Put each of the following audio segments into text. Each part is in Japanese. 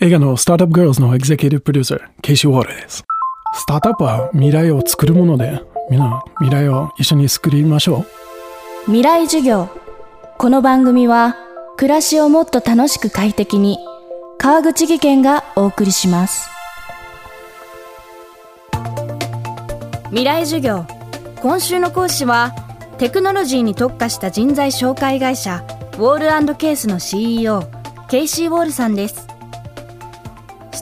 映画のスタートアップガールズのエグゼクティブプロデューサー、ケイシー・ウォールです。スタートアップは未来を作るもので、みんな未来を一緒に作りましょう。未来授業。この番組は、暮らしをもっと楽しく快適に、川口技研がお送りします。未来授業。今週の講師は、テクノロジーに特化した人材紹介会社、ウォールケースの CEO、ケイシー・ウォールさんです。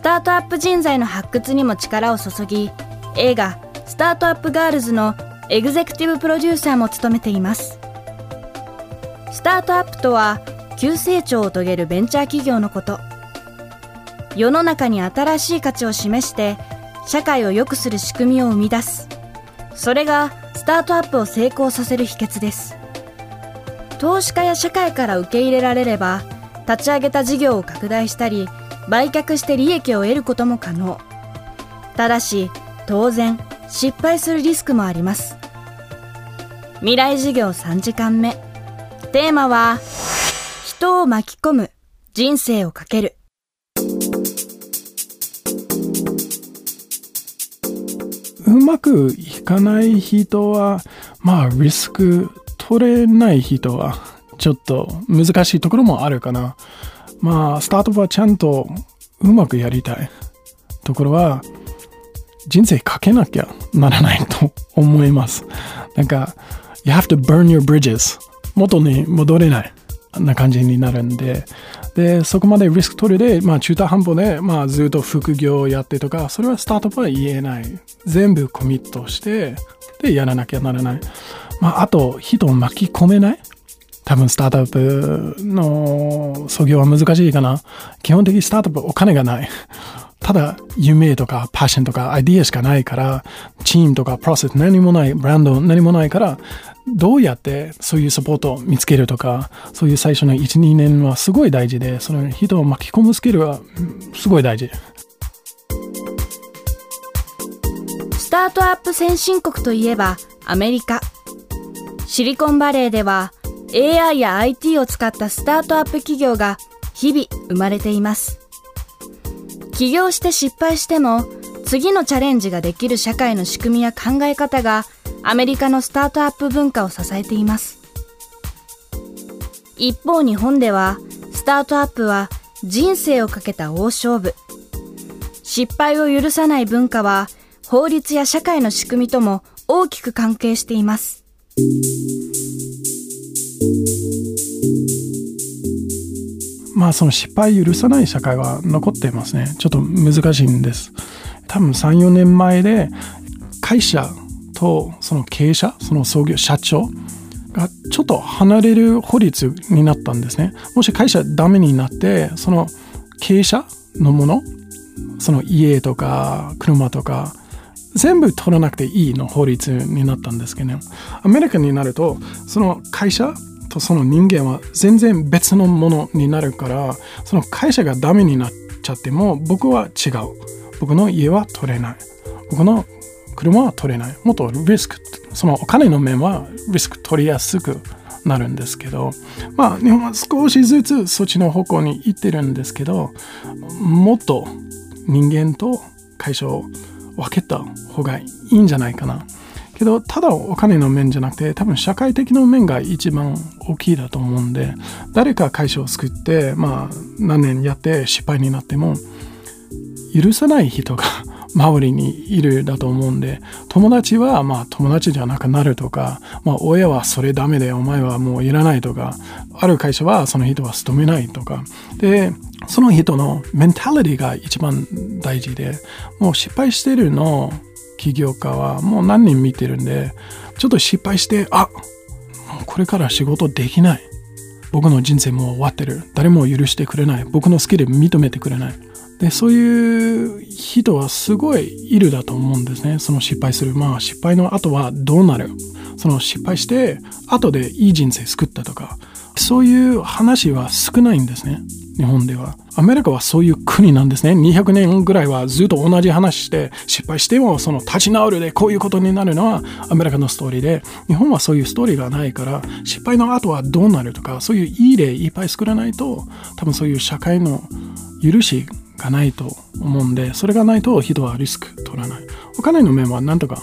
タートアップ人材の発掘にも力を注ぎ映画「スタートアップガールズ」のエグゼクティブプロデューサーも務めています。スタートアップとは急成長を遂げるベンチャー企業のこと。世の中に新しい価値を示して社会を良くする仕組みを生み出す。それがスタートアップを成功させる秘訣です。投資家や社会から受け入れられれば立ち上げた事業を拡大したり売却して利益を得ることも可能。ただし当然失敗するリスクもあります。未来事業3時間目。テーマは人を巻き込む。人生をかける。うまくいかない人はまあリスク取れない人はちょっと難しいところもあるかな。まあ、スタートはちゃんとうまくやりたいところは、人生かけなきゃならないと思います。なんか、you have to burn your bridges. 元に戻れない。な感じになるんで、で、そこまでリスク取るで、まあ中途半端で、まあずっと副業をやってとか、それはスタートアップは言えない。全部コミットして、で、やらなきゃならない。まああと、人を巻き込めない？多分スタートアップの創業は難しいかな。基本的にスタートアップお金がない。ただ夢とかパッションとかアイディアしかないから、チームとかプロセス何もない、ブランド何もないから、どうやってそういうサポートを見つけるとか、そういう最初の1、2年はすごい大事で、その人を巻き込むスキルはすごい大事。スタートアップ先進国といえばアメリカ。シリコンバレーでは AI や IT を使ったスタートアップ企業が日々生まれています。起業して失敗しても次のチャレンジができる社会の仕組みや考え方がアメリカのスタートアップ文化を支えています。一方日本ではスタートアップは人生をかけた大勝負。失敗を許さない文化は法律や社会の仕組みとも大きく関係しています。まあその失敗許さない社会は残っていますね。ちょっと難しいんです。多分3、4年前で会社とその経営者、その創業社長がちょっと離れる法律になったんですね。もし会社ダメになって、その経営者のもの、その家とか車とか、全部取らなくていいの法律になったんですけどね。アメリカになると、その会社とその人間は全然別のものになるからその会社がダメになっちゃっても僕は違う。僕の家は取れない。僕の車は取れない。もっとリスクそのお金の面はリスク取りやすくなるんですけどまあ日本は少しずつそっちの方向に行ってるんですけどもっと人間と会社を分けた方がいいんじゃないかな。けど、ただお金の面じゃなくて、多分社会的な面が一番大きいだと思うんで、誰か会社を作って、まあ、何年やって失敗になっても、許さない人が 周りにいるだと思うんで、友達はまあ友達じゃなくなるとか、まあ親はそれダメでお前はもういらないとか、ある会社はその人は勤めないとか、で、その人のメンタリティが一番大事で、もう失敗してるの起業家はもう何人見てるんで、ちょっと失敗して、あこれから仕事できない。僕の人生もう終わってる。誰も許してくれない。僕の好きで認めてくれない。で、そういう人はすごいいるだと思うんですね。その失敗する。まあ失敗の後はどうなる？その失敗して、後でいい人生作ったとか、そういう話は少ないんですね。日本では。アメリカはそういう国なんですね。200年ぐらいはずっと同じ話して、失敗してもその立ち直るでこういうことになるのはアメリカのストーリーで、日本はそういうストーリーがないから、失敗の後はどうなるとか、そういういい例いっぱい作らないと、多分そういう社会の許しがないと思うんで、それがないと人はリスク取らない。お金の面はなんとか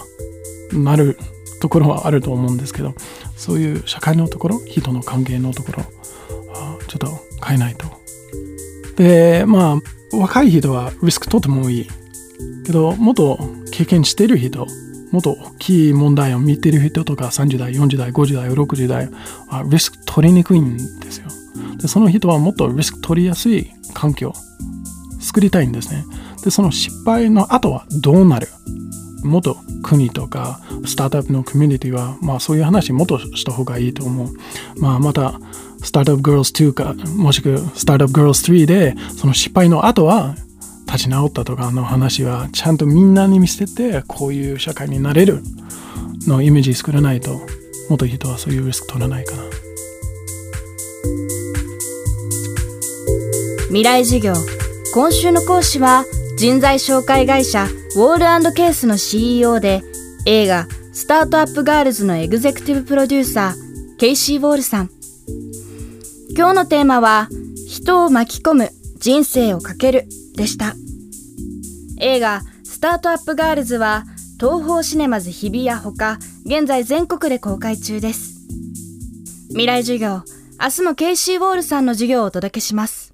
なるところはあると思うんですけど、そういう社会のところ、人の関係のところ、ちょっと変えないと。で、まあ、若い人はリスクとてもいい。けど、もっと経験してる人、もっと大きい問題を見てる人とか30代、40代、50代、60代はリスク取りにくいんですよ。で、その人はもっとリスク取りやすい環境作りたいんですね。で、その失敗の後はどうなる？もっと国とかスタートアップのコミュニティは、まあそういう話もっとした方がいいと思う。まあまた、スタートアップ Girls 2か、もしくはスタートアップ Girls 3で、その失敗の後は立ち直ったとかの話はちゃんとみんなに見せて、こういう社会になれるのイメージ作らないと、もっと人はそういうリスク取らないかな。未来授業今週の講師は人材紹介会社ウォールケースの CEO で映画スタートアップガールズのエグゼクティブプロデューサーケイシー・ウォールさん。今日のテーマは人を巻き込む人生をかけるでした。映画スタートアップガールズは東宝シネマズ日比谷ほか現在全国で公開中です。未来授業明日もケイシー・ウォールさんの授業をお届けします。